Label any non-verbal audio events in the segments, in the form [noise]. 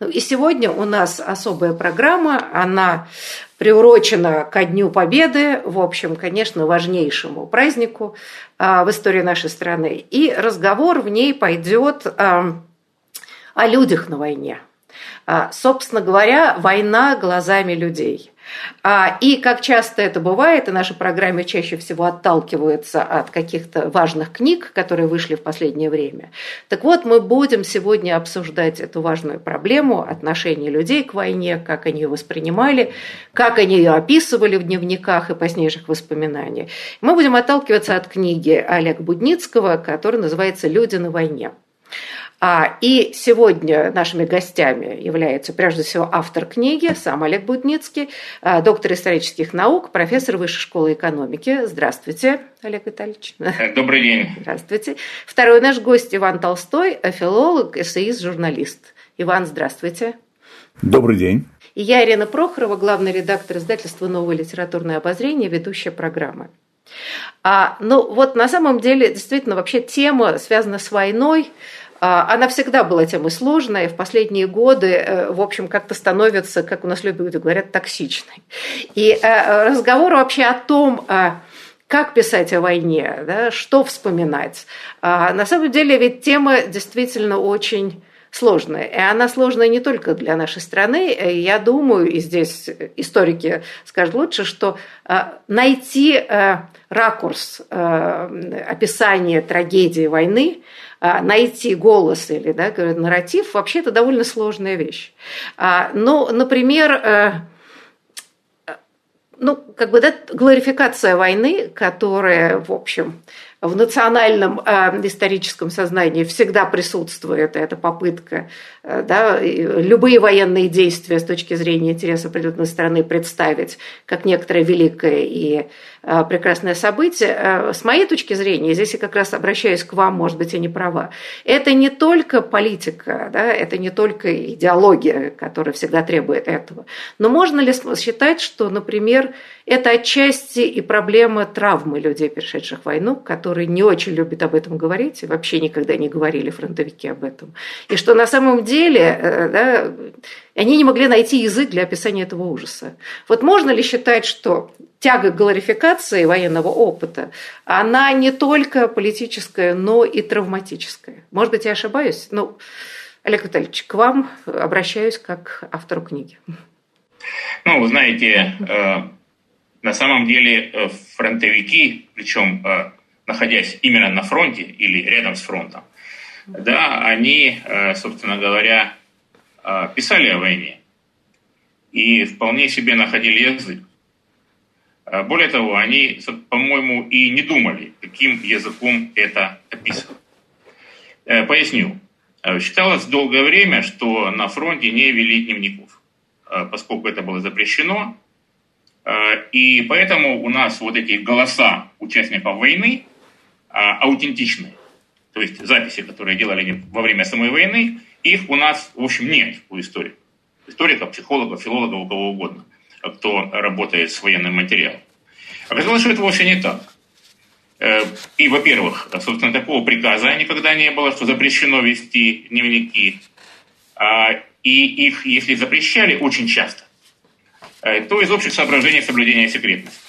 Ну, и сегодня у нас особая программа, она приурочена ко Дню Победы, в общем, конечно, важнейшему празднику а, в истории нашей страны. И разговор в ней пойдет а, о людях на войне. А, собственно говоря, война глазами людей. А, и как часто это бывает, и наша программа чаще всего отталкивается от каких-то важных книг, которые вышли в последнее время. Так вот, мы будем сегодня обсуждать эту важную проблему отношения людей к войне, как они ее воспринимали, как они ее описывали в дневниках и позднейших воспоминаниях. Мы будем отталкиваться от книги Олега Будницкого, которая называется «Люди на войне». А, и сегодня нашими гостями является прежде всего автор книги, сам Олег Будницкий, а, доктор исторических наук, профессор Высшей школы экономики. Здравствуйте, Олег Витальевич. Э, добрый день. Здравствуйте. Второй наш гость Иван Толстой, филолог, эссеист, журналист. Иван, здравствуйте. Добрый день. И я, Ирина Прохорова, главный редактор издательства «Новое литературное обозрение», ведущая программы. А, ну вот на самом деле действительно вообще тема связана с войной, она всегда была темой сложной, в последние годы, э, в общем, как-то становится, как у нас люди говорят, токсичной. И э, разговор вообще о том, э, как писать о войне, да, что вспоминать. А, на самом деле ведь тема действительно очень сложная. И она сложная не только для нашей страны. Я думаю, и здесь историки скажут лучше, что найти ракурс описания трагедии войны найти голос или да, нарратив, вообще это довольно сложная вещь. А, ну, например, э, ну, как бы, да, глорификация войны, которая, в общем, в национальном э, историческом сознании всегда присутствует эта попытка э, да, любые военные действия с точки зрения интереса определенной страны представить как некоторое великое и э, прекрасное событие. Э, с моей точки зрения, здесь я как раз обращаюсь к вам, может быть, я не права, это не только политика, да, это не только идеология, которая всегда требует этого, но можно ли считать, что, например, это отчасти и проблема травмы людей, перешедших войну, которые не очень любят об этом говорить, и вообще никогда не говорили фронтовики об этом. И что на самом деле э, да, они не могли найти язык для описания этого ужаса. Вот можно ли считать, что тяга к глорификации военного опыта, она не только политическая, но и травматическая? Может быть, я ошибаюсь? Ну, Олег Витальевич, к вам обращаюсь как автору книги. Ну, знаете, э, на самом деле э, фронтовики, причем находясь именно на фронте или рядом с фронтом, да, они, э, собственно говоря, писали о войне и вполне себе находили язык. Более того, они, по-моему, и не думали, каким языком это описывать. Поясню. Считалось долгое время, что на фронте не вели дневников, поскольку это было запрещено, Э, и поэтому у нас вот эти голоса участников войны а, аутентичные. То есть записи, которые делали во время самой войны, их у нас, в общем, нет у историков. Историков, психологов, филологов, у кого угодно, кто работает с военным материалом. Оказалось, что это вовсе не так. Э, и, во-первых, собственно, такого приказа никогда не было, что запрещено вести дневники. А, и их, если запрещали, очень часто Э, то из общих соображений соблюдения секретности.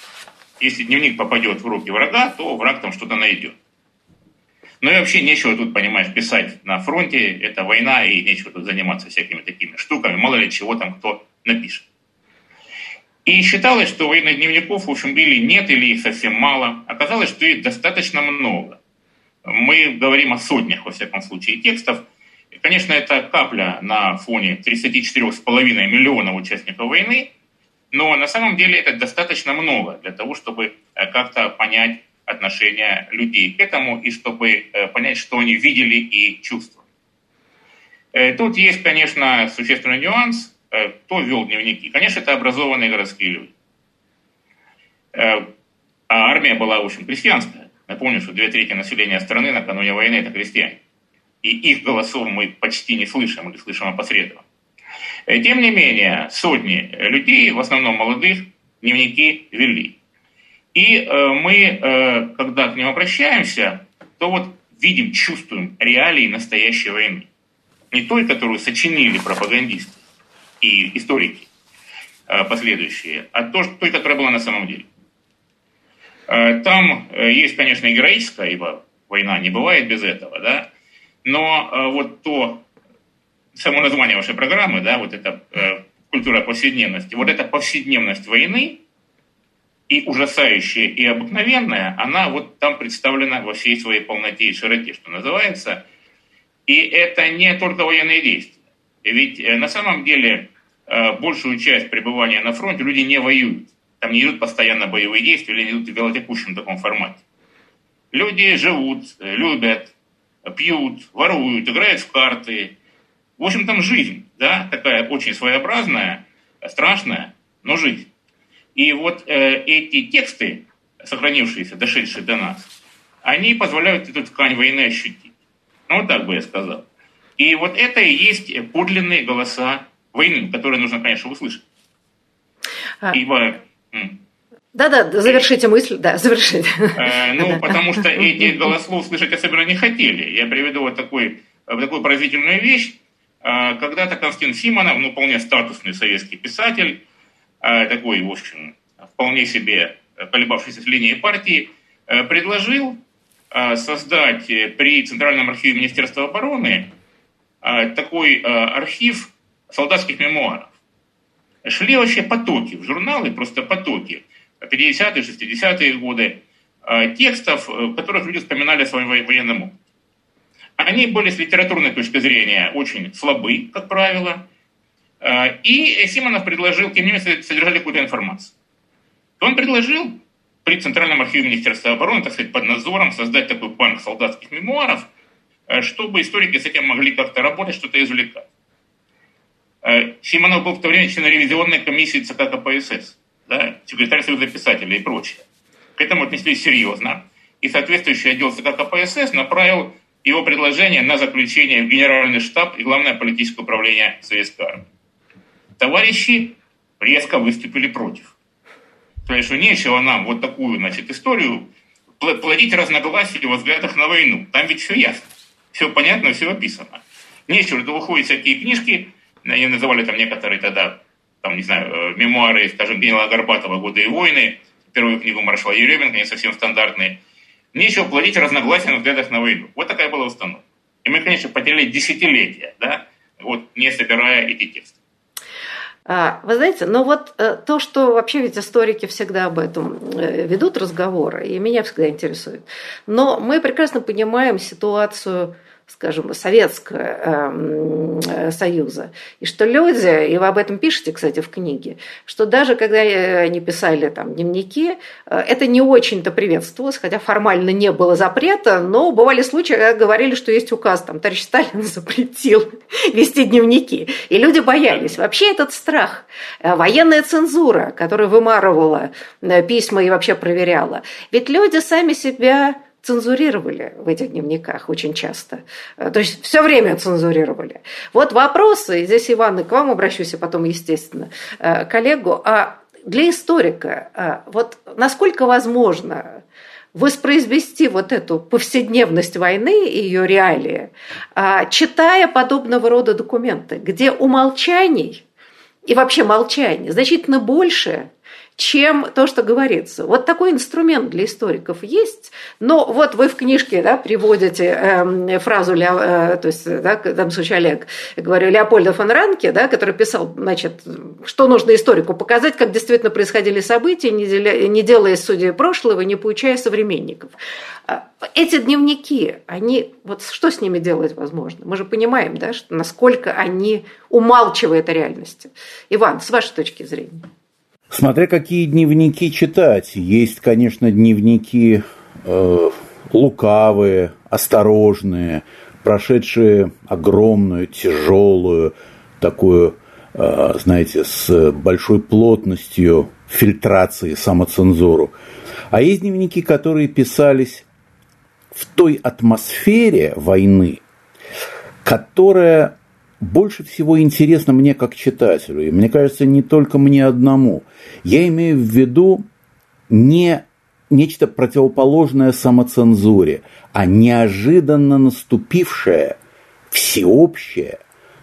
Если дневник попадет в руки врага, то враг там что-то найдет. Ну и вообще нечего тут, понимаешь, писать на фронте, это война, и нечего тут заниматься всякими такими штуками, мало ли чего там кто напишет. И считалось, что военных дневников, в общем, или нет, или их совсем мало. Оказалось, что их достаточно много. Мы говорим о сотнях, во всяком случае, текстов. И, конечно, это капля на фоне 34,5 миллионов участников войны – Но на самом деле это достаточно много для того, чтобы как-то понять отношения людей к этому и чтобы понять, что они видели и чувствовали. Тут есть, конечно, существенный нюанс. Кто вел дневники? Конечно, это образованные городские люди. А армия была, в общем, крестьянская. Напомню, что две трети населения страны накануне войны – это крестьяне. И их голосов мы почти не слышим или слышим опосредованно. Э, тем не менее, сотни людей, в основном молодых, дневники вели. И э, мы, э, когда к ним обращаемся, то вот видим, чувствуем реалии настоящей войны. Не той, которую сочинили пропагандисты и историки последующие, а той, которая была на самом деле. Там есть, конечно, героическая, ибо война не бывает без этого, да, но вот то, само название вашей программы, да, вот эта культура повседневности, вот эта повседневность войны, и ужасающая, и обыкновенная, она вот там представлена во всей своей полноте и широте, что называется. И это не только военные действия. Ведь на самом деле большую часть пребывания на фронте люди не воюют. Там не идут постоянно боевые действия или не идут в велотекущем таком формате. Люди живут, любят, пьют, воруют, играют в карты. В общем, там жизнь, да, такая очень своеобразная, страшная, но жизнь. И вот э, эти тексты, сохранившиеся, дошедшие до нас, они позволяют эту ткань войны ощутить. Ну, вот так бы я сказал. И вот это и есть подлинные голоса войны, которые нужно, конечно, услышать. А... Ибо да-да, завершите мысль, да, завершите. Э, ну, потому что эти голослов слышать особенно не хотели. Я приведу вот такой, такую поразительную вещь. Э, когда-то Константин Симонов, ну, вполне статусный советский писатель, э, такой, в общем, вполне себе колебавшийся с линией партии, предложил создать при Центральном архиве Министерства обороны такой архив солдатских мемуаров шли вообще потоки в журналы, просто потоки. 50-е, 60-е годы э, текстов, э, в которых люди вспоминали о своем военном опыте. Они были с литературной точки зрения очень слабы, как правило. Э, и Симонов предложил, тем не менее, содержали какую-то информацию. Он предложил при Центральном архиве Министерства обороны, так сказать, под надзором создать такой банк солдатских мемуаров, чтобы историки с этим могли как-то работать, что-то извлекать. Э, Симонов был в то время членом ревизионной комиссии ЦК КПСС, да, секретарь Союза писателей и прочее. К этому отнеслись серьезно. И соответствующий отдел ЦК КПСС направил его предложение на заключение в Генеральный штаб и Главное политическое управление Советской армии. Товарищи резко выступили против. Есть, что нечего нам вот такую, значит, историю плодить разногласия в взглядах на войну. Там ведь все ясно. Все понятно, все описано. Нечего, это выходят всякие книжки, они называли там некоторые тогда, там, не знаю, э, мемуары, скажем, генерала Горбатова «Годы и войны», первую книгу маршала Еременко, не совсем стандартные. Нечего плодить разногласия на взглядах на войну. Вот такая была установка. И мы, конечно, потеряли десятилетия, да, вот, не собирая эти тексты. А, вы знаете, но вот э, то, что вообще ведь историки всегда об этом э, ведут разговоры, и меня всегда интересует. Но мы прекрасно понимаем ситуацию скажем, Советского э, Союза. И что люди, и вы об этом пишете, кстати, в книге, что даже когда они писали там дневники, э, это не очень-то приветствовалось, хотя формально не было запрета, но бывали случаи, когда говорили, что есть указ, там, товарищ Сталин [laughs] запретил [laughs] вести дневники. И люди боялись. Вообще этот страх, э, военная цензура, которая вымарывала э, письма и вообще проверяла. Ведь люди сами себя цензурировали в этих дневниках очень часто. Э, то есть все время цензурировали. Вот вопросы, и здесь, Иван, к вам обращусь, а потом, естественно, э, коллегу. А для историка, а вот насколько возможно воспроизвести вот эту повседневность войны и ее реалии, читая подобного рода документы, где умолчаний и вообще молчание значительно больше, чем то, что говорится. Вот такой инструмент для историков есть, но вот вы в книжке да, приводите э, фразу, э, то есть, да, в данном случае Олег, я говорю, Леопольда фон Ранке, да, который писал, значит, что нужно историку показать, как действительно происходили события, не, деля, не делая судей прошлого, не получая современников. А эти дневники, они, вот что с ними делать возможно? Мы же понимаем, да, что насколько они умалчивают о реальности. Иван, с вашей точки зрения. Смотря какие дневники читать. Есть, конечно, дневники э, лукавые, осторожные, прошедшие огромную, тяжелую, такую, э, знаете, с большой плотностью фильтрации, самоцензуру. А есть дневники, которые писались в той атмосфере войны, которая больше всего интересна мне как читателю. И мне кажется, не только мне одному. Я имею в виду не нечто противоположное самоцензуре, а неожиданно наступившее всеобщее,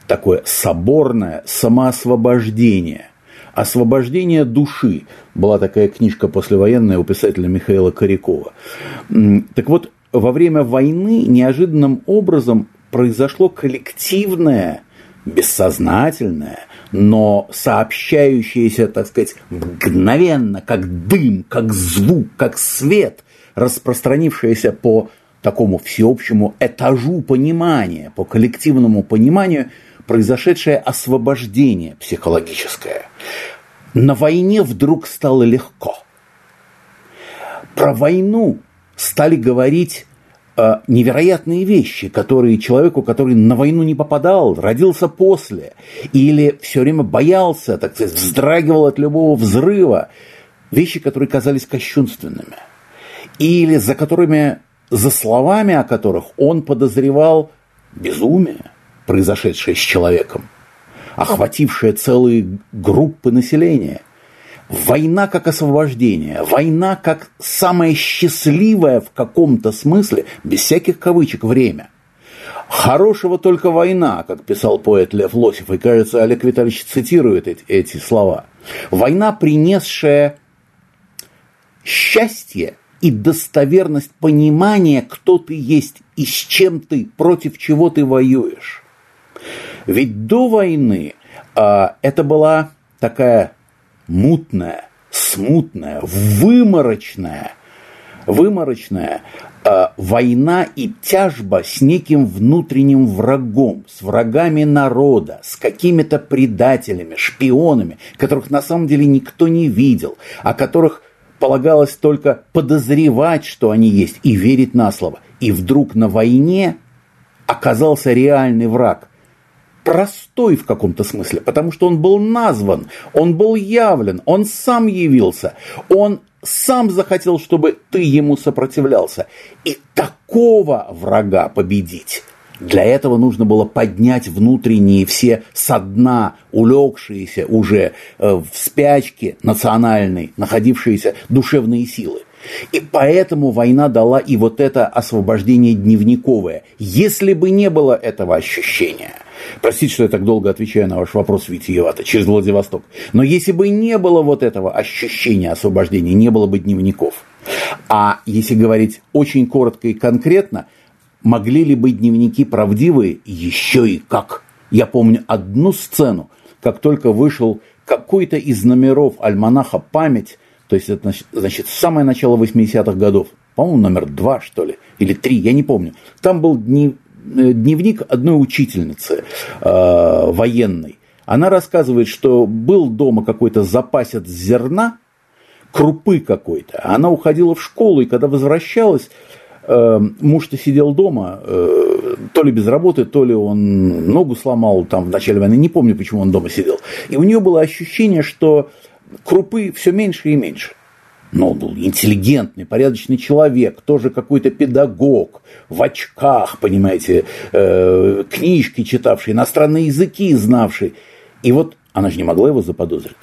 такое соборное самоосвобождение. Освобождение души. Была такая книжка послевоенная у писателя Михаила Корякова. Так вот, во время войны неожиданным образом произошло коллективное, бессознательное, но сообщающееся, так сказать, мгновенно, как дым, как звук, как свет, распространившееся по такому всеобщему этажу понимания, по коллективному пониманию, произошедшее освобождение психологическое. На войне вдруг стало легко. Про войну стали говорить невероятные вещи, которые человеку, который на войну не попадал, родился после, или все время боялся, так сказать, вздрагивал от любого взрыва, вещи, которые казались кощунственными, или за которыми, за словами о которых он подозревал безумие, произошедшее с человеком, охватившее целые группы населения. Война как освобождение, война как самое счастливое в каком-то смысле, без всяких кавычек, время. Хорошего только война, как писал поэт Лев Лосев, и, кажется, Олег Витальевич цитирует эти, эти слова. Война, принесшая счастье и достоверность понимания, кто ты есть и с чем ты, против чего ты воюешь. Ведь до войны а, это была такая мутная, смутная, выморочная, выморочная э, война и тяжба с неким внутренним врагом, с врагами народа, с какими-то предателями, шпионами, которых на самом деле никто не видел, о которых полагалось только подозревать, что они есть, и верить на слово. И вдруг на войне оказался реальный враг, простой в каком-то смысле, потому что он был назван, он был явлен, он сам явился, он сам захотел, чтобы ты ему сопротивлялся. И такого врага победить. Для этого нужно было поднять внутренние все со дна улегшиеся уже э, в спячке национальной, находившиеся душевные силы. И поэтому война дала и вот это освобождение дневниковое. Если бы не было этого ощущения – Простите, что я так долго отвечаю на ваш вопрос, Витиевато, через Владивосток. Но если бы не было вот этого ощущения освобождения, не было бы дневников. А если говорить очень коротко и конкретно, могли ли быть дневники правдивые? Еще и как. Я помню одну сцену, как только вышел какой-то из номеров альманаха «Память», то есть это, значит, самое начало 80-х годов, по-моему, номер два, что ли, или три, я не помню. Там был дни, дневник одной учительницы э, военной. Она рассказывает, что был дома какой-то запасец зерна, крупы какой-то. Она уходила в школу, и когда возвращалась, э, муж-то сидел дома, э, то ли без работы, то ли он ногу сломал там в начале войны, не помню, почему он дома сидел. И у нее было ощущение, что крупы все меньше и меньше но был интеллигентный, порядочный человек, тоже какой-то педагог, в очках, понимаете, э, книжки читавший, иностранные языки знавший. И вот она же не могла его заподозрить.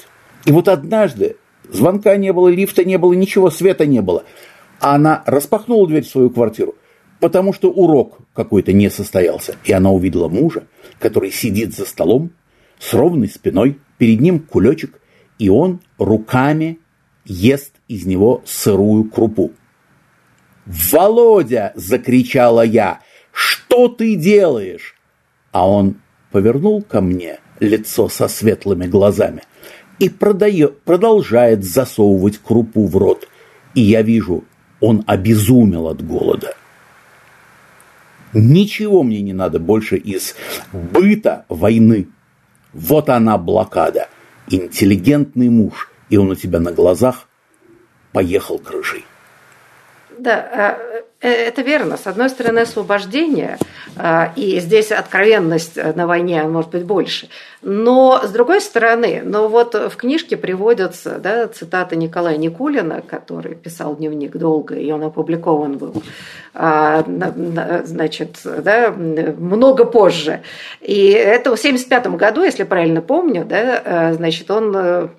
И вот однажды звонка не было, лифта не было, ничего, света не было. А она распахнула дверь в свою квартиру, потому что урок какой-то не состоялся. И она увидела мужа, который сидит за столом с ровной спиной, перед ним кулечек, и он руками ест из него сырую крупу. «Володя!» – закричала я. «Что ты делаешь?» А он повернул ко мне лицо со светлыми глазами и продает, продолжает засовывать крупу в рот. И я вижу, он обезумел от голода. Ничего мне не надо больше из быта войны. Вот она блокада. Интеллигентный муж – и он у тебя на глазах поехал крышей. Да, э, это верно. С одной стороны, освобождение, и здесь откровенность на войне может быть больше. Но с другой стороны, ну вот в книжке приводятся да, цитаты Николая Никулина, который писал дневник долго, и он опубликован был, значит, да, много позже. И это в 1975 году, если правильно помню, да, значит, он а,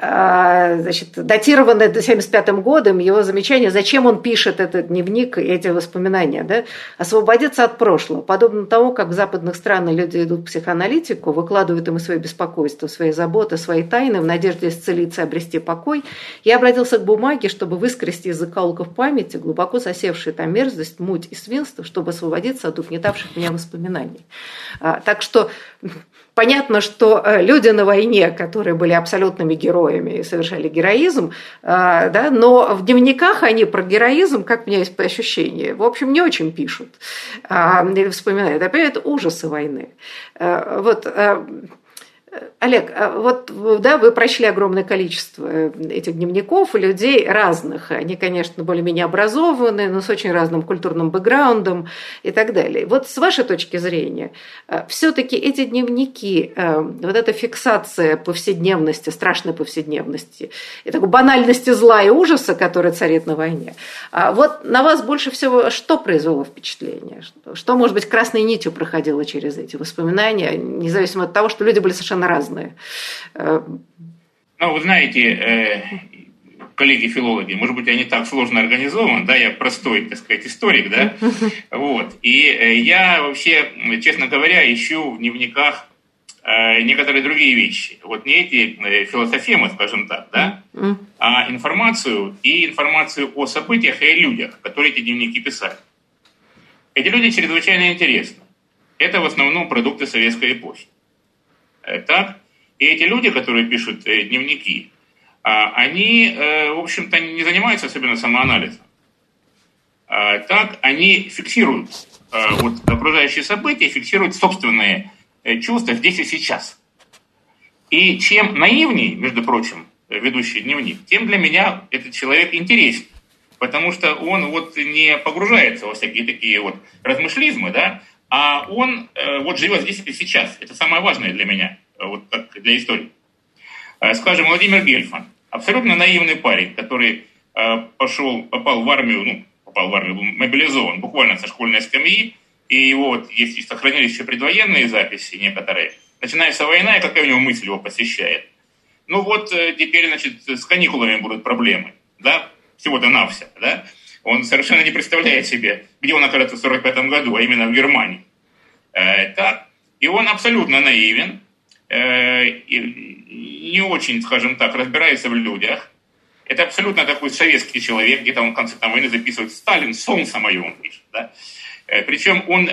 значит, датированное 1975 годом, его замечание, зачем он пишет этот дневник и эти воспоминания, да? освободиться от прошлого. Подобно тому, как в западных странах люди идут к психоаналитику, выкладывают ему свои беспокойства, свои заботы, свои тайны в надежде исцелиться и обрести покой, я обратился к бумаге, чтобы выскрести из закоулков памяти глубоко засевшие там мерзость, муть и свинство, чтобы освободиться от угнетавших меня воспоминаний. А, так что Понятно, что э, люди на войне, которые были абсолютными героями и совершали героизм, э, да, но в дневниках они про героизм, как у меня есть ощущение, в общем, не очень пишут а, или вспоминают. Опять ужасы войны. Э, вот Олег, а вот да, вы прочли огромное количество этих дневников людей разных. Они, конечно, более-менее образованные, но с очень разным культурным бэкграундом и так далее. Вот с вашей точки зрения, э, все-таки эти дневники, э, вот эта фиксация повседневности, страшной повседневности, и такой банальности зла и ужаса, который царит на войне, а вот на вас больше всего что произвело впечатление? Что, может быть, красной нитью проходило через эти воспоминания, независимо от того, что люди были совершенно совершенно разные. Э, ну, вы знаете, э, коллеги-филологи, может быть, они так сложно организованы, да, я простой, так сказать, историк, да, [laughs] вот, и э, я вообще, честно говоря, ищу в дневниках некоторые другие вещи. Вот не эти философемы, скажем так, да, а информацию и информацию о событиях и о людях, которые эти дневники писали. Эти люди чрезвычайно интересны. Это в основном продукты советской эпохи. Э, так? И эти люди, которые пишут э, дневники, а, они, э, в общем-то, не занимаются особенно самоанализом. А, так, они фиксируют вот, окружающие события, фиксируют собственные чувства здесь и сейчас. И чем наивней, между прочим, ведущий дневник, тем для меня этот человек интереснее. Потому что он вот не погружается во всякие такие вот размышлизмы, да, а он э, вот живет здесь и сейчас. Это самое важное для меня, э, вот так, для истории. Э, скажем, Владимир Гельфан, абсолютно наивный парень, который пошел, попал в армию, ну, попал в армию, был мобилизован буквально со школьной скамьи, и его вот, если сохранились еще предвоенные записи некоторые, начинается война, и какая у него мысль его посещает. Ну вот теперь, значит, с каникулами будут проблемы, да, всего-то навсего, да. Он совершенно не представляет себе, где он окажется в 1945 году, а именно в Германии. Э, так. И он абсолютно наивен, э, не очень, скажем так, разбирается в людях. Это абсолютно такой советский человек, где-то он в конце там, войны записывает «Сталин, солнце мое», он пишет. Да? Э, причем он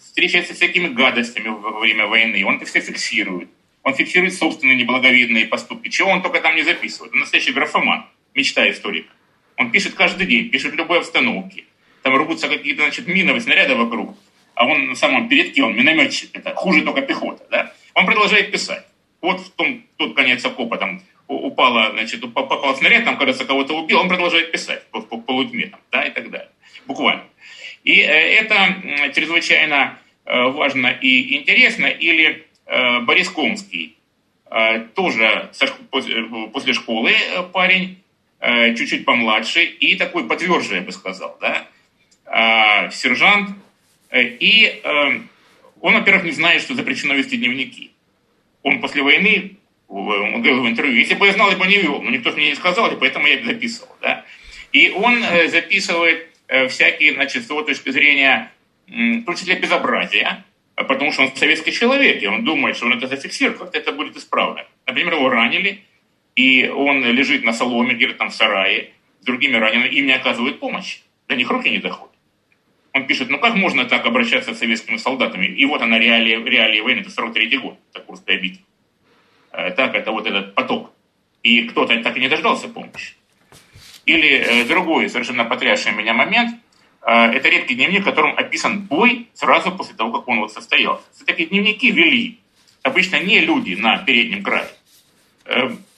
встречается с всякими гадостями во время войны, он это все фиксирует. Он фиксирует собственные неблаговидные поступки. Чего он только там не записывает. Он настоящий графоман, мечта историка. Он пишет каждый день, пишет в любой обстановке. Там рвутся какие-то, значит, миновые снаряды вокруг, а он на самом передке, он минометчик, это хуже только пехота, да? Он продолжает писать. Вот в том, тот конец окопа там упала, значит, попал снаряд, там, кажется, кого-то убил, он продолжает писать по, по полутьме, там, да, и так далее. Буквально. И э, это чрезвычайно э, важно и интересно. Или э, Борис Комский, тоже после школы парень, чуть-чуть помладше и такой потверже, я бы сказал, да, а, сержант. Э, и э, он, во-первых, не знает, что запрещено вести дневники. Он после войны, он говорил в интервью, если бы я знал, я бы не вел, но никто мне не сказал, и поэтому я записывал. Да? И он записывает всякие, значит, с его точки зрения, в том числе безобразия, потому что он советский человек, и он думает, что он это зафиксирует, как-то это будет исправлено. Например, его ранили, и он лежит на соломе где-то там в сарае с другими ранеными, им не оказывают помощь. До них руки не доходят. Он пишет, ну как можно так обращаться с советскими солдатами? И вот она реалии, реалии войны, это 43 год, это Курская битва. Э, так, это вот этот поток. И кто-то так и не дождался помощи. Или э, другой совершенно потрясший меня момент, э, это редкий дневник, в котором описан бой сразу после того, как он вот состоялся. Такие дневники вели обычно не люди на переднем крае,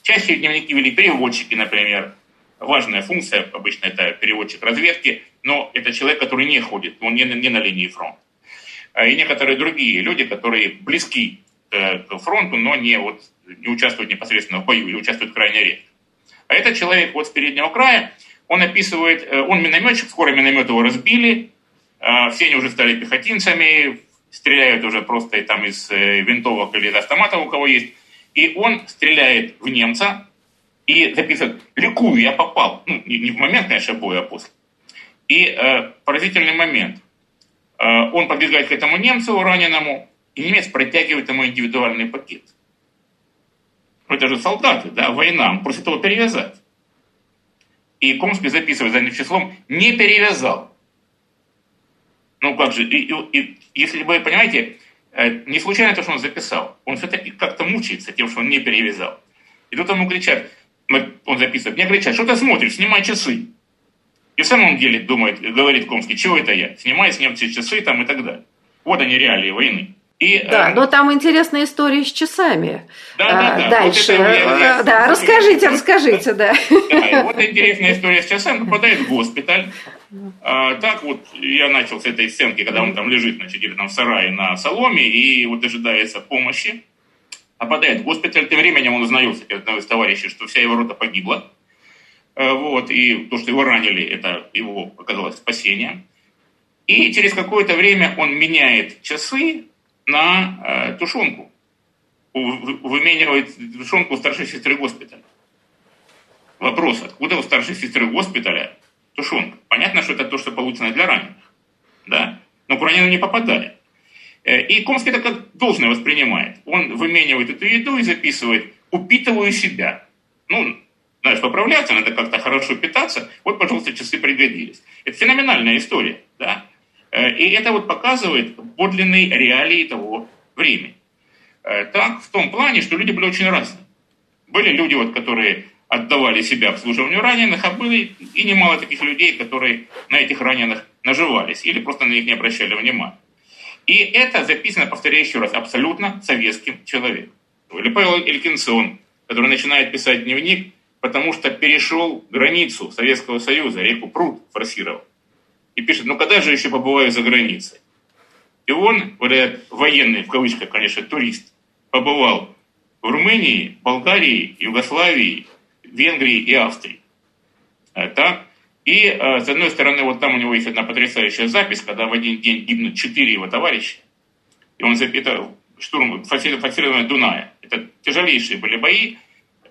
чаще дневники вели переводчики, например. Важная функция, обычно это переводчик разведки, но это человек, который не ходит, он не, не на линии фронта. А и некоторые другие люди, которые близки к фронту, но не, вот, не участвуют непосредственно в бою или участвуют крайне редко. А этот человек вот с переднего края, он описывает, э, он минометчик, скоро миномет его разбили, э, все они уже стали пехотинцами, стреляют уже просто там из э, винтовок или из автоматов у кого есть. И он стреляет в немца и записывает «Ликую, я попал». Ну, не в момент, конечно, боя, а после. И э, поразительный момент. Э, он подбегает к этому немцу раненому, и немец протягивает ему индивидуальный пакет. Ну, это же солдаты, да, война, он просит его перевязать. И Комский записывает задним числом «не перевязал». Ну как же, и, и, и, если вы понимаете, не случайно то, что он записал, он все-таки как-то мучается тем, что он не перевязал. И тут ему кричат, он записывает, мне кричат, что ты смотришь, снимай часы. И в самом деле думает, говорит Комский, чего это я? Снимай с немцы часы там и так далее. Вот они реалии войны. И, да, э, но там интересная история с часами. Да, да, да. Дальше. Вот это, я, да, расскажите, расскажите, да. да вот интересная история с часами. Попадает в госпиталь. А, так вот, я начал с этой сценки, когда он там лежит, значит, где-то там в сарае на соломе и вот дожидается помощи. Попадает в госпиталь. Тем временем он узнает, кстати, одного из товарищей, что вся его рота погибла. А, вот, и то, что его ранили, это его оказалось спасением. И через какое-то время он меняет часы на э, тушенку. Выменивает тушенку у старшей сестры госпиталя. Вопрос, откуда у старшей сестры госпиталя тушенка? Понятно, что это то, что получено для раненых. Да? Но к раненым не попадает. Э, и Комский это как должное воспринимает. Он выменивает эту еду и записывает «упитываю себя». Ну, знаешь, поправляться, надо как-то хорошо питаться. Вот, пожалуйста, часы пригодились. Это феноменальная история, да? Э, и это вот показывает подлинные реалии того времени. Э, так, в том плане, что люди были очень разные. Были люди, вот, которые отдавали себя обслуживанию раненых, а были и немало таких людей, которые на этих раненых наживались или просто на них не обращали внимания. И это записано, повторяю еще раз, абсолютно советским человеком. Или Павел Элькинсон, который начинает писать дневник, потому что перешел границу Советского Союза, реку Пруд форсировал и пишет, ну когда же еще побываю за границей? И он, вот этот военный, в кавычках, конечно, турист, побывал в Румынии, Болгарии, Югославии, Венгрии и Австрии. Э, так? И, э, с одной стороны, вот там у него есть одна потрясающая запись, когда в один день гибнут четыре его товарища. И он, это штурм, форсирование Дуная. Это тяжелейшие были бои.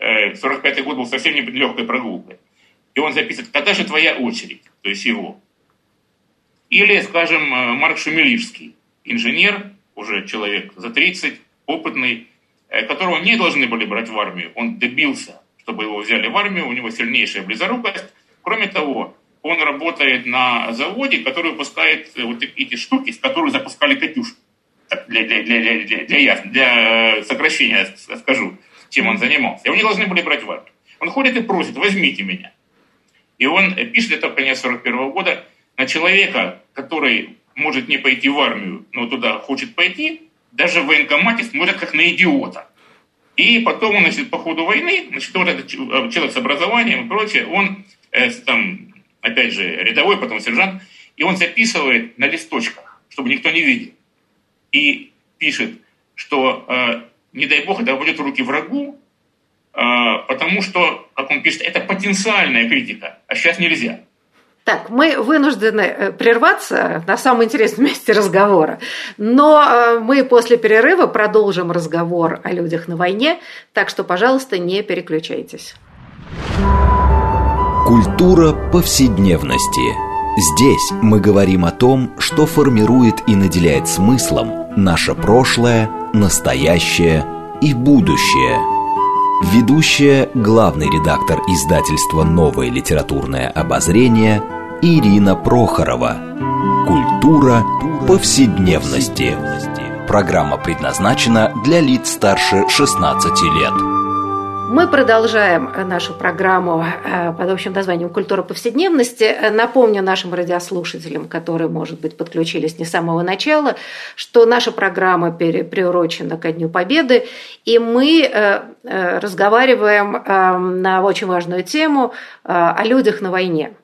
45-й э, год был совсем не легкой прогулкой. И он записывает, когда же твоя очередь, то есть его. Или, скажем, э, Марк Шумилишский, инженер, уже человек за 30, опытный, э, которого не должны были брать в армию. Он добился, чтобы его взяли в армию, у него сильнейшая близорукость. Кроме того, он работает на заводе, который выпускает э, вот эти штуки, с которых запускали «Катюш». Для, для, для, для, для, для, для сокращения скажу, чем он занимался. Его не должны были брать в армию. Он ходит и просит, возьмите меня. И он пишет это в конец 41 года, на человека, который может не пойти в армию, но туда хочет пойти, даже в военкомате смотрят как на идиота. И потом он, значит, по ходу войны, значит, вот этот э, человек с образованием и прочее, он э, там, опять же, рядовой, потом сержант, и он записывает на листочках, чтобы никто не видел. И пишет, что, э, не дай бог, это попадет в руки врагу, э, потому что, как он пишет, это потенциальная критика, а сейчас нельзя. Так, мы вынуждены э, прерваться на самом интересном месте разговора, но э, мы после перерыва продолжим разговор о людях на войне, так что, пожалуйста, не переключайтесь. Культура повседневности. Здесь мы говорим о том, что формирует и наделяет смыслом наше прошлое, настоящее и будущее. Ведущая, главный редактор издательства «Новое литературное обозрение» Ирина Прохорова. Культура повседневности. Программа предназначена для лиц старше 16 лет. Мы продолжаем нашу программу э, под общим названием «Культура повседневности». Напомню нашим радиослушателям, которые, может быть, подключились не с самого начала, что наша программа приурочена ко Дню Победы, и мы э, э, разговариваем на очень важную тему о людях на войне.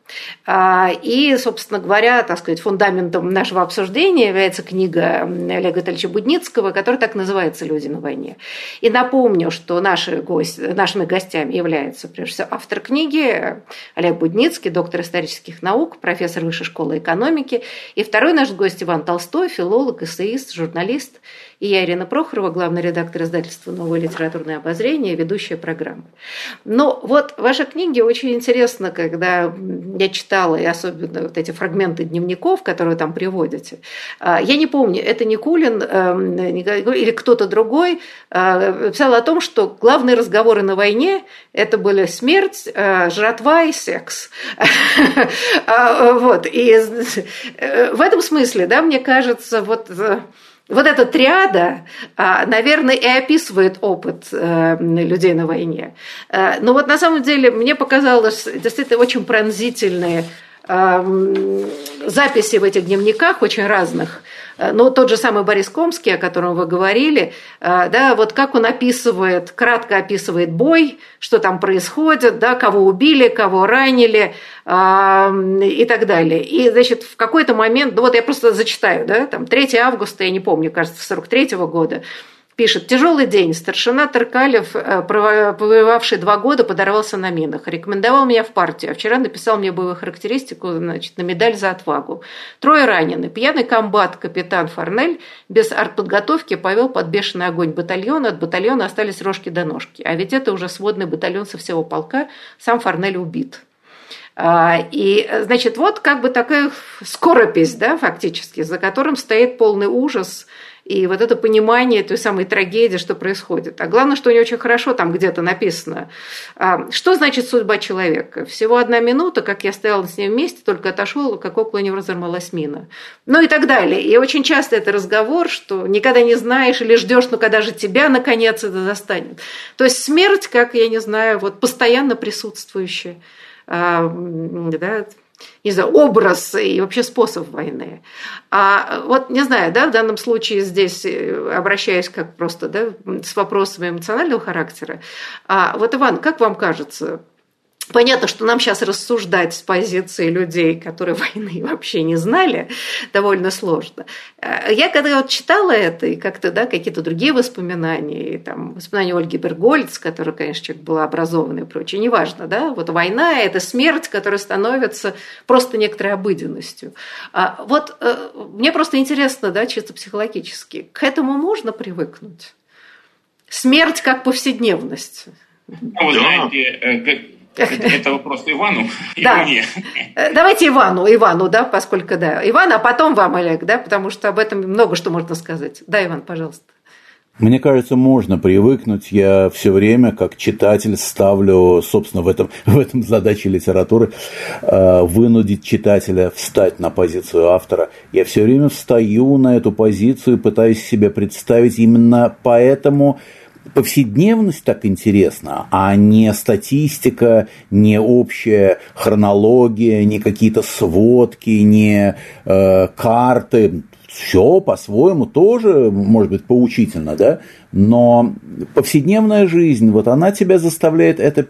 А, и, собственно говоря, так сказать, фундаментом нашего обсуждения является книга Олега Итальевича Будницкого, которая так называется «Люди на войне». И напомню, что наши гости, нашими гостями являются, прежде всего, автор книги Олег Будницкий, доктор исторических наук, профессор Высшей школы экономики, и второй наш гость Иван Толстой, филолог, эссеист, журналист – и я, Ирина Прохорова, главный редактор издательства «Новое литературное обозрение», ведущая программы. Но вот ваши книги очень интересно, когда я читала, и особенно вот эти фрагменты дневников, которые там приводите. А, я не помню, это Никулин эм, или кто-то другой а, писал о том, что главные разговоры на войне – это были смерть, э, жратва и секс. [laughs] А, вот. И э, в этом смысле, да, мне кажется, вот э, вот эта триада, а, наверное, и описывает опыт э, людей на войне. Э, но вот на самом деле мне показалось действительно очень пронзительные записи в этих дневниках, очень разных, Э, ну, тот же самый Борис Комский, о котором вы говорили, э, да, вот как он описывает, кратко описывает бой, что там происходит, да, кого убили, кого ранили и так далее. И, значит, в какой-то момент, ну вот я просто зачитаю, да, там 3 августа, я не помню, кажется, 43 -го года, Пишет, тяжелый день. Старшина Таркалев, э, повоевавший два года, подорвался на минах. Рекомендовал меня в партию. А вчера написал мне боевую характеристику значит, на медаль за отвагу. Трое ранены. Пьяный комбат капитан Форнель без артподготовки повел под бешеный огонь батальона. От батальона остались рожки до ножки. А ведь это уже сводный батальон со всего полка. Сам Форнель убит. А, и, значит, вот как бы такая скоропись, да, фактически, за которым стоит полный ужас и вот это понимание той самой трагедии, что происходит. А главное, что у него очень хорошо там где-то написано. А, что значит судьба человека? Всего одна минута, как я стояла с ним вместе, только отошел, как около него разорвалась мина. Ну и так далее. И очень часто это разговор, что никогда не знаешь или ждешь, ну когда же тебя наконец это застанет. То есть смерть, как, я не знаю, вот постоянно присутствующая. А, да, не знаю, образ и вообще способ войны. А вот, не знаю, да, в данном случае здесь э, обращаюсь как просто да, с вопросами эмоционального характера. А вот, Иван, как вам кажется, Понятно, что нам сейчас рассуждать с позиции людей, которые [laughs] войны вообще не знали, довольно сложно. Э, я когда вот читала это, и как-то, да, какие-то другие воспоминания, и там воспоминания Ольги Бергольц, которая, конечно, человек была образованный и прочее, неважно, да, вот война – это смерть, которая становится просто некоторой обыденностью. А вот э, мне просто интересно, да, чисто психологически, к этому можно привыкнуть? Смерть как повседневность. Ну, вы знаете, э, это вопрос Ивану и да. мне. Э, давайте Ивану, Ивану, да, поскольку, да. Иван, а потом вам, Олег, да, потому что об этом много что можно сказать. Да, Иван, пожалуйста. Мне кажется, можно привыкнуть. Я все время, как читатель, ставлю, собственно, в этом, в этом задаче литературы, э, вынудить читателя встать на позицию автора. Я все время встаю на эту позицию, пытаюсь себе представить. Именно поэтому повседневность так интересна, а не статистика, не общая хронология, не какие-то сводки, не э, карты. Все по-своему тоже может быть поучительно, да? Но повседневная жизнь, вот она тебя заставляет это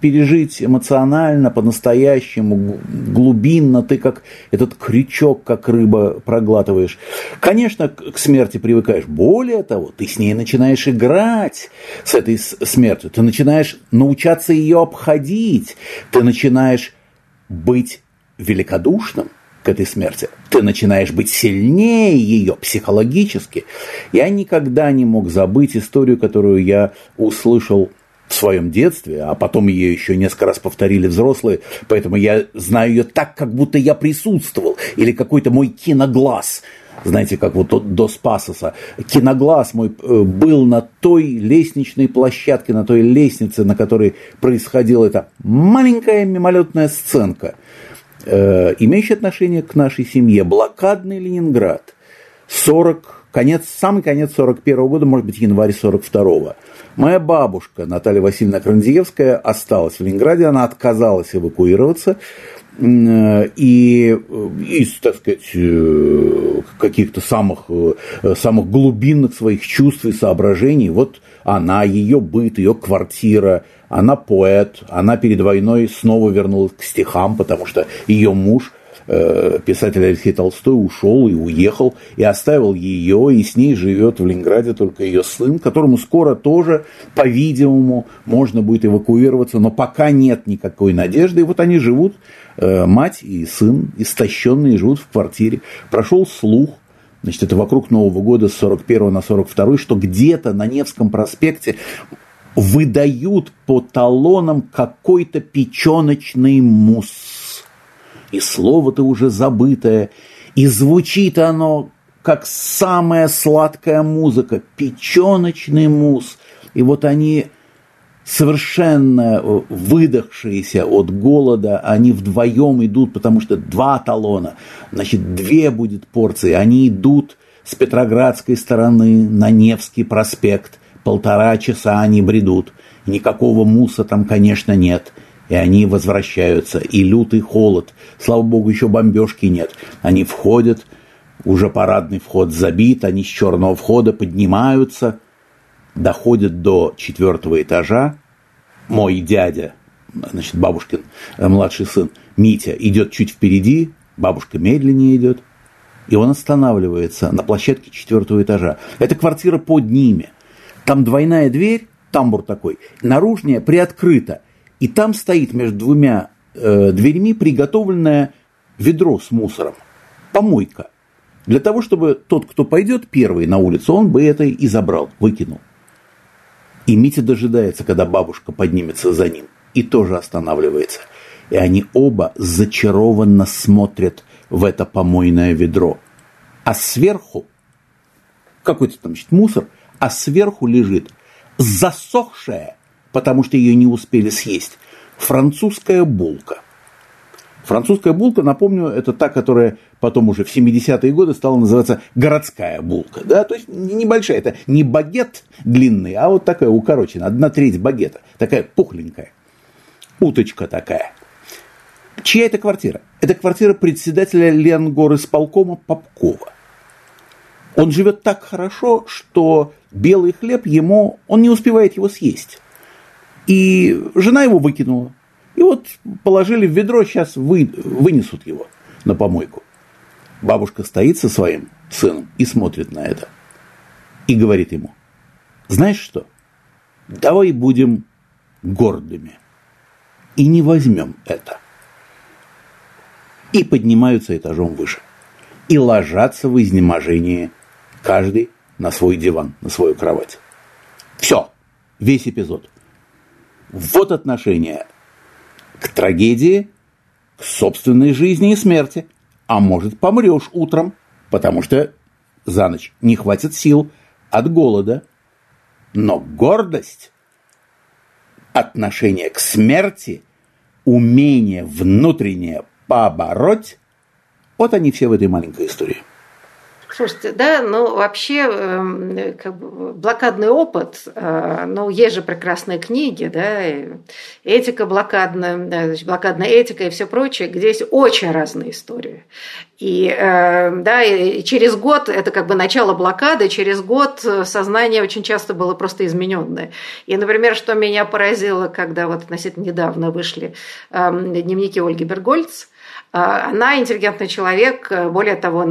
пережить эмоционально, по-настоящему, глубинно, ты как этот крючок, как рыба проглатываешь. Конечно, к смерти привыкаешь. Более того, ты с ней начинаешь играть, с этой смертью. Ты начинаешь научаться ее обходить. Ты начинаешь быть великодушным к этой смерти. Ты начинаешь быть сильнее ее психологически. Я никогда не мог забыть историю, которую я услышал в своем детстве, а потом ее еще несколько раз повторили взрослые, поэтому я знаю ее так, как будто я присутствовал, или какой-то мой киноглаз, знаете, как вот до Спасоса, киноглаз мой э, был на той лестничной площадке, на той лестнице, на которой происходила эта маленькая мимолетная сценка, э, имеющая отношение к нашей семье. Блокадный Ленинград. 40 конец, самый конец 41 года, может быть, январь 42 Моя бабушка Наталья Васильевна Кранзиевская осталась в Ленинграде, она отказалась эвакуироваться, и из, так сказать, э, каких-то самых, э, самых глубинных своих чувств и соображений, вот она, ее быт, ее квартира, она поэт, она перед войной снова вернулась к стихам, потому что ее муж Э, писатель Алексей Толстой ушел и уехал, и оставил ее, и с ней живет в Ленинграде только ее сын, которому скоро тоже, по-видимому, можно будет эвакуироваться, но пока нет никакой надежды. И вот они живут, э, мать и сын, истощенные, живут в квартире. Прошел слух, значит, это вокруг Нового года с 41 на 42, что где-то на Невском проспекте выдают по талонам какой-то печеночный мусс и слово-то уже забытое, и звучит оно, как самая сладкая музыка, печеночный мус. И вот они совершенно э, выдохшиеся от голода, они вдвоем идут, потому что два талона, значит, две будет порции, они идут с Петроградской стороны на Невский проспект, полтора часа они бредут, никакого муса там, конечно, нет – и они возвращаются, и лютый холод. Слава богу, еще бомбежки нет. Они входят, уже парадный вход забит, они с черного входа поднимаются, доходят до четвертого этажа. Мой дядя, значит, бабушкин э, младший сын, Митя, идет чуть впереди, бабушка медленнее идет, и он останавливается на площадке четвертого этажа. Это квартира под ними. Там двойная дверь, тамбур такой, наружная приоткрыта – и там стоит между двумя э, дверьми приготовленное ведро с мусором, помойка. Для того, чтобы тот, кто пойдет первый на улицу, он бы это и забрал, выкинул. И Митя дожидается, когда бабушка поднимется за ним, и тоже останавливается. И они оба зачарованно смотрят в это помойное ведро. А сверху, какой-то там значит, мусор, а сверху лежит засохшая потому что ее не успели съесть. Французская булка. Французская булка, напомню, это та, которая потом уже в 70-е годы стала называться городская булка. Да? То есть небольшая, это не багет длинный, а вот такая укороченная, одна треть багета, такая пухленькая. Уточка такая. Чья это квартира? Это квартира председателя Ленгор исполкома Попкова. Он живет так хорошо, что белый хлеб ему, он не успевает его съесть. И жена его выкинула. И вот положили в ведро, сейчас вы, вынесут его на помойку. Бабушка стоит со своим сыном и смотрит на это. И говорит ему, знаешь что, давай будем гордыми. И не возьмем это. И поднимаются этажом выше. И ложатся в изнеможении каждый на свой диван, на свою кровать. Все, весь эпизод – вот отношение к трагедии, к собственной жизни и смерти. А может, помрешь утром, потому что за ночь не хватит сил от голода. Но гордость, отношение к смерти, умение внутреннее побороть, вот они все в этой маленькой истории. Слушайте, да, ну вообще эм, как бы, блокадный опыт, э, ну есть же прекрасные книги, да, этика блокадная, значит, блокадная этика и все прочее, где есть очень разные истории. И, э, да, и через год, это как бы начало блокады, через год сознание очень часто было просто измененное. И, например, что меня поразило, когда вот относительно недавно вышли эм, дневники Ольги Бергольц, она интеллигентный человек, э, более того,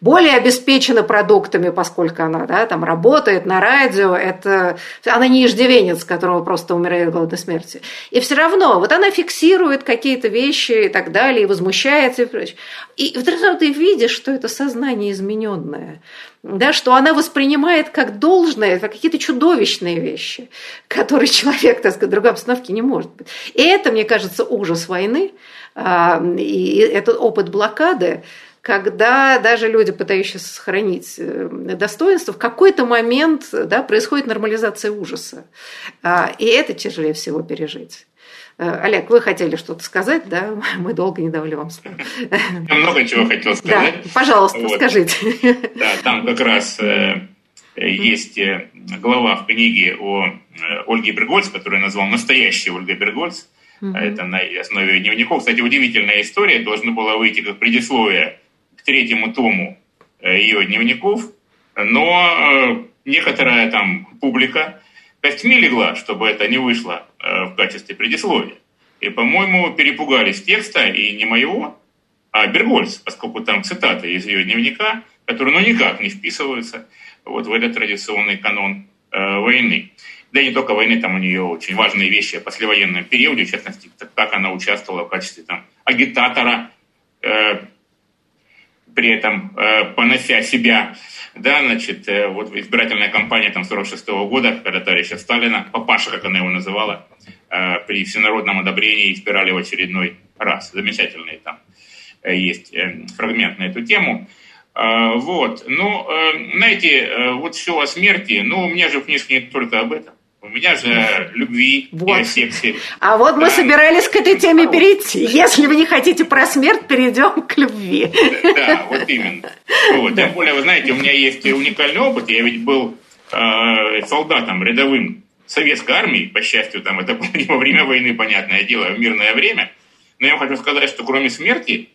более обеспечена продуктами, поскольку она да, там работает на радио, это, она не иждивенец, которого просто умирает голодной смерти. И все равно, вот она фиксирует какие-то вещи и так далее, и возмущается, и прочее. И вдруг ты видишь, что это сознание измененное да, что она воспринимает как должное какие-то чудовищные вещи, которые человек, так сказать, в другой обстановке не может быть. И это, мне кажется, ужас войны, а, и этот опыт блокады, когда даже люди, пытающиеся сохранить э, достоинство, в какой-то момент да, происходит нормализация ужаса. А, и это тяжелее всего пережить. Олег, вы хотели что-то сказать, да? [laughs] Мы долго не давали вам слово. Я много чего хотел сказать. Да, пожалуйста, вот. скажите. Да, там как раз есть глава в книге о Ольге Бергольц, которую я назвал «Настоящая Ольга Бергольц». Mm-hmm. Это на основе дневников. Кстати, удивительная история. Должна была выйти как предисловие к третьему тому ее дневников. Но некоторая там публика костьми легла, чтобы это не вышло э, в качестве предисловия. И, по-моему, перепугались текста и не моего, а Бергольц, поскольку там цитаты из ее дневника, которые ну никак не вписываются вот в этот традиционный канон э, войны. Да и не только войны, там у нее очень важные вещи о послевоенном периоде, в частности, как она участвовала в качестве там, агитатора, э, при этом э, понося себя да, значит, э, вот избирательная кампания там 46 -го года, когда товарища Сталина, папаша, как она его называла, э, при всенародном одобрении избирали в очередной раз. Замечательный там э, есть фрагмент на эту тему. Вот, ну, знаете, вот все о смерти, ну, у меня же книжка не только об этом. У меня же любви вот. и сексе. А вот мы собирались к этой теме перейти. Если вы не хотите про смерть, перейдем к любви. Да, вот именно. Вот. Тем более, вы знаете, у меня есть уникальный опыт. Я ведь был э, солдатом рядовым советской армии, по счастью, там это было не во время войны, понятное дело, а в мирное время. Но я вам хочу сказать, что кроме смерти,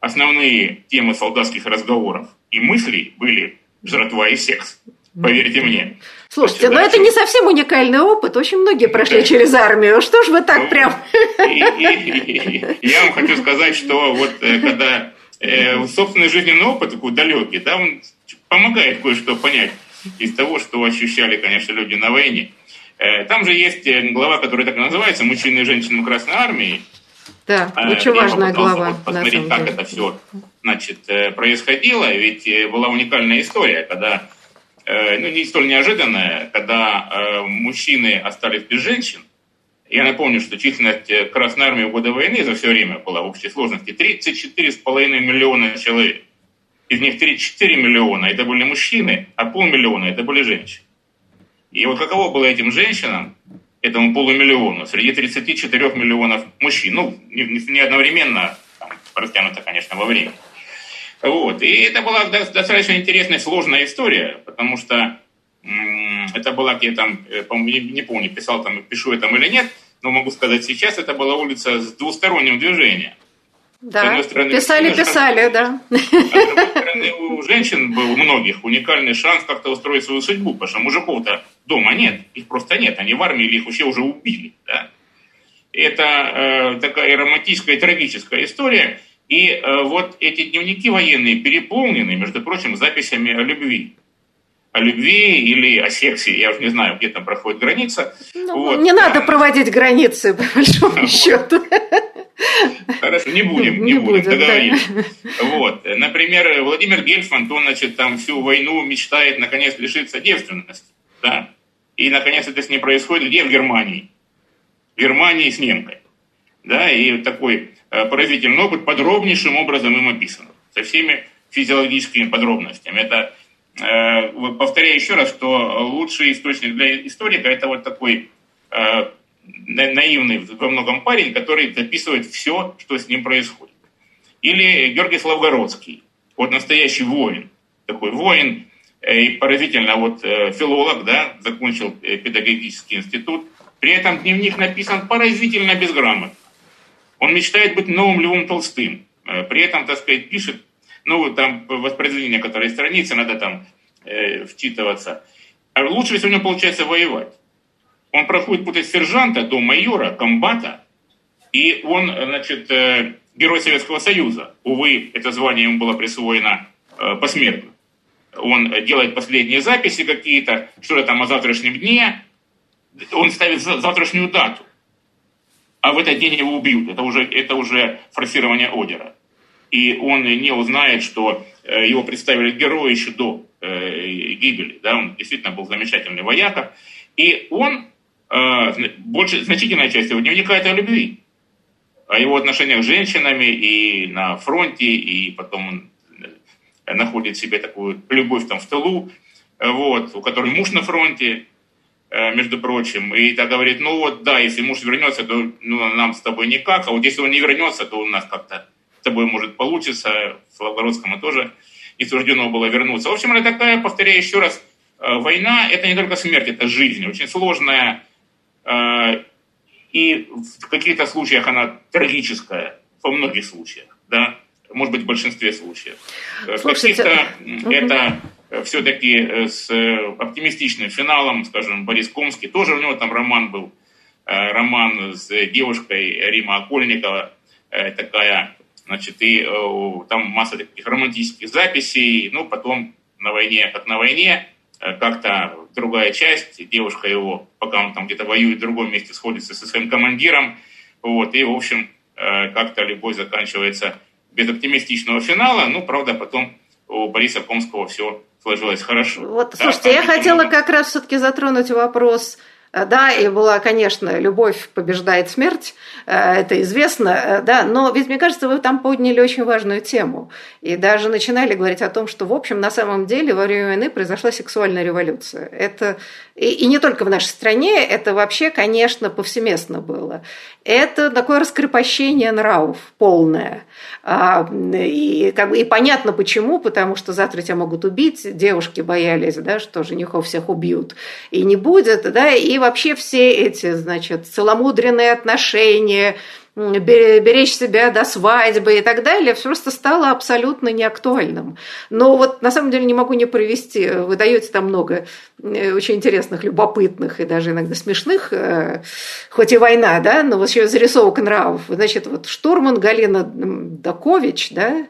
основные темы солдатских разговоров и мыслей были жратва и секс. Поверьте мне. Слушайте, но это не совсем уникальный опыт. Очень многие прошли через армию. Что ж вы так прям... Я вам хочу сказать, что вот э, когда э, собственный жизненный опыт такой далекий, да, он помогает кое-что понять из того, что ощущали, конечно, люди на войне. Э, там же есть глава, которая так и называется «Мужчины и женщины в Красной Армии». Да, очень важная глава. Посмотреть, как это все значит, происходило. Ведь была уникальная история, когда ну, не столь неожиданное, когда э, мужчины остались без женщин. Я напомню, что численность э, Красной Армии в годы войны за все время была в общей сложности 34,5 миллиона человек. Из них 34 миллиона это были мужчины, а полмиллиона это были женщины. И вот каково было этим женщинам, этому полумиллиону, среди 34 миллионов мужчин, ну, не, не одновременно, там, растянуто, конечно, во времени. Вот. И это была достаточно интересная, сложная история, потому что это была где там, э, не помню, писал там, пишу я там или нет, но могу сказать сейчас, это была улица с двусторонним движением. Да, стороны, писали, писали, да. А с другой стороны, у женщин был у многих уникальный шанс как-то устроить свою судьбу, потому что мужиков-то дома нет, их просто нет, они в армии или их вообще уже убили. Да? Это э, такая романтическая, трагическая история – и э, вот эти дневники военные переполнены, между прочим, записями о любви. О любви или о сексе, я уже не знаю, где там проходит граница. Ну, вот. Не надо проводить границы, [laughs] по большому счету. Хорошо, не будем, не, не будем, будем договорились. Да. Вот. Например, Владимир Гельфанд, он, значит, там всю войну мечтает, наконец, лишиться девственности. Да? И, наконец, это с ним происходит где? В Германии. В Германии с немкой. Да, и такой Э, поразительный опыт подробнейшим образом им описан, со всеми физиологическими подробностями. Это, э, повторяю еще раз, что лучший источник для историка это вот такой э, наивный во многом парень, который записывает все, что с ним происходит. Или Георгий Славгородский, вот настоящий воин, такой воин, и поразительно, вот филолог, да, закончил педагогический институт, при этом дневник написан поразительно безграмотно. Он мечтает быть новым Львом Толстым. Э, при этом, так сказать, пишет, ну, там воспроизведение которой страницы, надо там э, вчитываться. А лучше всего у него получается воевать. Он проходит путь от сержанта до майора, комбата, и он, значит, э, герой Советского Союза. Увы, это звание ему было присвоено э, посмертно. Он делает последние записи какие-то, что-то там о завтрашнем дне. Он ставит завтрашнюю дату а в этот день его убьют. Это уже, это уже форсирование Одера. И он не узнает, что э, его представили героя еще до э, гибели. Да? Он действительно был замечательный вояка. И он, э, больше, значительная часть его дневника – это о любви. О его отношениях с женщинами и на фронте, и потом он находит себе такую любовь там в тылу, вот, у которой муж на фронте, между прочим, и так говорит, ну вот да, если муж вернется, то ну, нам с тобой никак, а вот если он не вернется, то у нас как-то с тобой может получиться, в Славгородском тоже не суждено было вернуться. В общем, это такая, повторяю еще раз, война – это не только смерть, это жизнь, очень сложная, и в каких-то случаях она трагическая, во многих случаях, да, может быть, в большинстве случаев. Слушайте, в каких-то это все-таки э, с оптимистичным финалом, скажем, Борис Комский, тоже у него там роман был, э, роман с девушкой Рима Окольникова, э, такая, значит, и там масса таких романтических записей, ну, потом на войне, как на войне, как-то другая часть, девушка его, пока он там где-то воюет в другом месте, сходится со своим командиром, вот, и, в общем, как-то любовь заканчивается без оптимистичного финала, ну, правда, потом у Бориса Комского все сложилось хорошо. Вот, слушайте, да, я хотела как раз все-таки затронуть вопрос Э, да, и была, конечно, любовь побеждает смерть, э, это известно, э, да, но ведь, мне кажется, вы там подняли очень важную тему. И даже начинали говорить о том, что, в общем, на самом деле во время войны произошла сексуальная революция. Это, и, и не только в нашей стране, это вообще, конечно, повсеместно было. Это такое раскрепощение нравов полное. А, и, как бы, и понятно почему, потому что завтра тебя могут убить, девушки боялись, да, что женихов всех убьют, и не будет, да, и вообще все эти, значит, целомудренные отношения, беречь себя до свадьбы и так далее, все просто стало абсолютно неактуальным. Но вот на самом деле не могу не провести. Вы даете там много э, очень интересных, любопытных и даже иногда смешных, э, хоть и война, да, но вот еще зарисовок нравов. Значит, вот штурман Галина Дакович, да,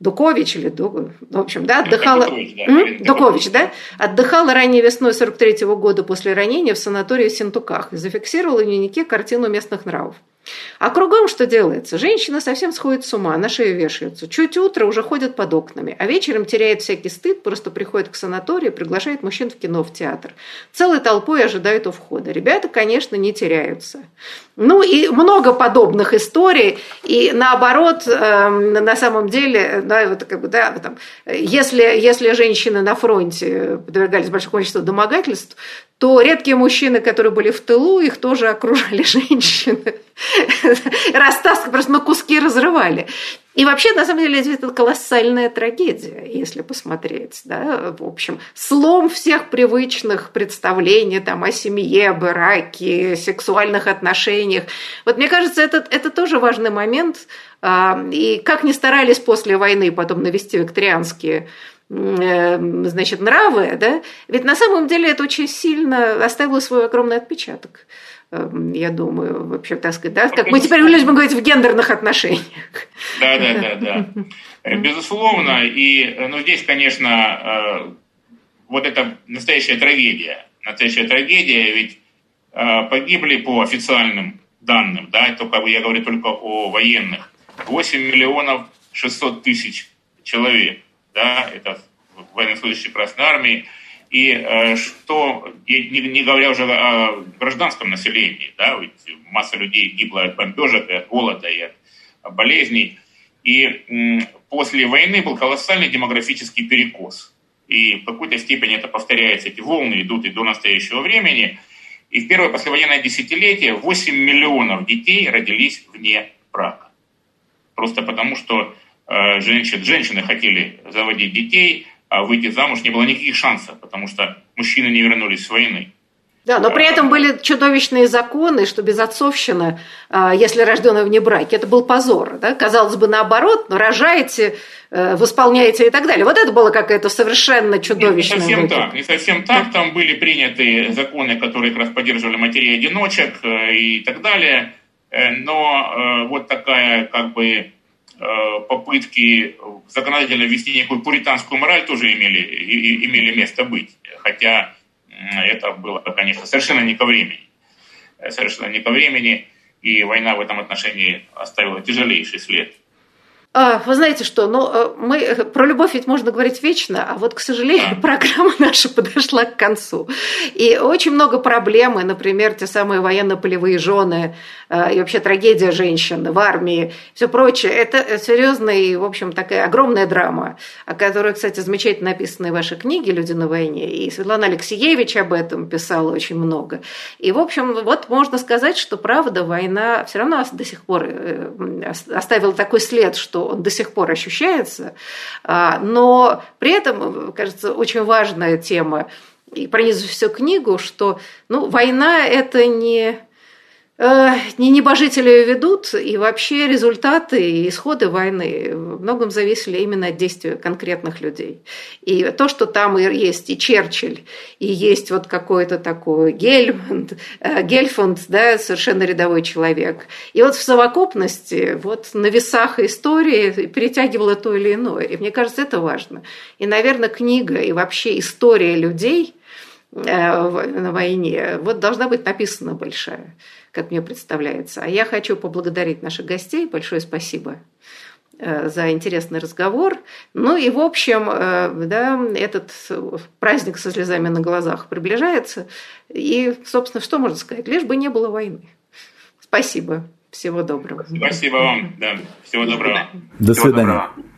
Дукович или Ду... в общем, да, отдыхала... Дукович, да, Дукович, да? Отдыхала ранней весной 43 -го года после ранения в санатории в Сентуках и зафиксировала в дневнике картину местных нравов. А кругом что делается? Женщина совсем сходит с ума, на шею вешаются. Чуть утро уже ходят под окнами, а вечером теряет всякий стыд, просто приходит к санаторию, приглашает мужчин в кино, в театр. Целой толпой ожидают у входа. Ребята, конечно, не теряются. Ну и много подобных историй. И наоборот, эм, на самом деле, да, вот, как бы, да, там, если, если женщины на фронте подвергались большому количеству домогательств, то редкие мужчины, которые были в тылу, их тоже окружали [laughs] женщины. [laughs] Растаскивали, просто на куски разрывали. И вообще, на самом деле, это колоссальная трагедия, если посмотреть. Да? В общем, слом всех привычных представлений там, о семье, браке, сексуальных отношениях. Вот мне кажется, это, это тоже важный момент. А, и как ни старались после войны потом навести викторианские Эм, значит, нравы, да, ведь на самом деле это очень сильно оставило свой огромный отпечаток я думаю, вообще, так сказать, да, как мы теперь любим говорить в гендерных отношениях. Да, да, да, да. [laughs] Э, безусловно, и, ну, здесь, конечно, э, вот это настоящая трагедия. Настоящая трагедия, ведь погибли по официальным данным, да, только я говорю только о военных, 8 миллионов 600 тысяч человек да, это военнослужащие Красной Армии, и э, что, не, говоря уже о гражданском населении, да, ведь масса людей гибла от бомбежек, и от голода, и от болезней. И после войны был колоссальный демографический перекос. И в какой-то степени это повторяется, эти волны идут и до настоящего времени. И в первое послевоенное десятилетие 8 миллионов детей родились вне брака. Просто потому, что Э, женщин, женщины хотели заводить детей, выйти замуж не было никаких шансов, потому что мужчины не вернулись с войны. Да, но при этом были чудовищные законы, что безотцовщина, а, если рожденный вне браки, это был позор. Да? Казалось бы, наоборот, но рожаете, э, восполняете и так далее. Вот это было какая-то совершенно чудовищная... Не, не совсем так, не совсем так. Там были приняты законы, которые как раз поддерживали матерей-одиночек э, и так далее. Но вот такая как бы Э, попытки законодательно ввести некую пуританскую мораль тоже имели, и, имели место быть. Хотя это было, конечно, совершенно не ко времени. Совершенно не ко времени, и война в этом отношении оставила тяжелейший след. А, вы знаете что, ну, э, мы, э, про любовь ведь можно говорить вечно, а вот, к сожалению, программа наша подошла к концу. И очень много проблем, и, например, те самые военно-полевые жены, э, и вообще трагедия женщин в армии, все прочее. Это серьезная и, в общем, такая огромная драма, о которой, кстати, замечательно написаны в вашей книге «Люди на войне», и Светлана Алексеевич об этом писала очень много. И, в общем, вот можно сказать, что, правда, война все равно до сих пор оставила такой след, что он до сих пор ощущается, а, но при этом, кажется, очень важная тема, и пронизывая всю книгу, что ну, война – это не не небожители ведут, и вообще результаты и исходы войны в многом зависели именно от действия конкретных людей. И то, что там есть и Черчилль, и есть вот какой-то такой Гельмунд, э, Гельфунд, да, совершенно рядовой человек. И вот в совокупности, вот на весах истории перетягивало то или иное. И мне кажется, это важно. И, наверное, книга и вообще история людей э, на войне вот должна быть написана большая как мне представляется. А я хочу поблагодарить наших гостей. Большое спасибо э, за интересный разговор. Ну и, в общем, э, да, этот праздник со слезами на глазах приближается. И, собственно, что можно сказать? Лишь бы не было войны. Спасибо. Всего доброго. Спасибо вам. Да. Всего доброго. До Всего свидания. Доброго.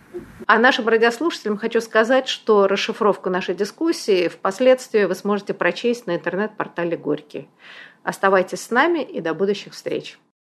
А нашим радиослушателям хочу сказать, что расшифровку нашей дискуссии впоследствии вы сможете прочесть на интернет-портале Горький. Оставайтесь с нами и до будущих встреч.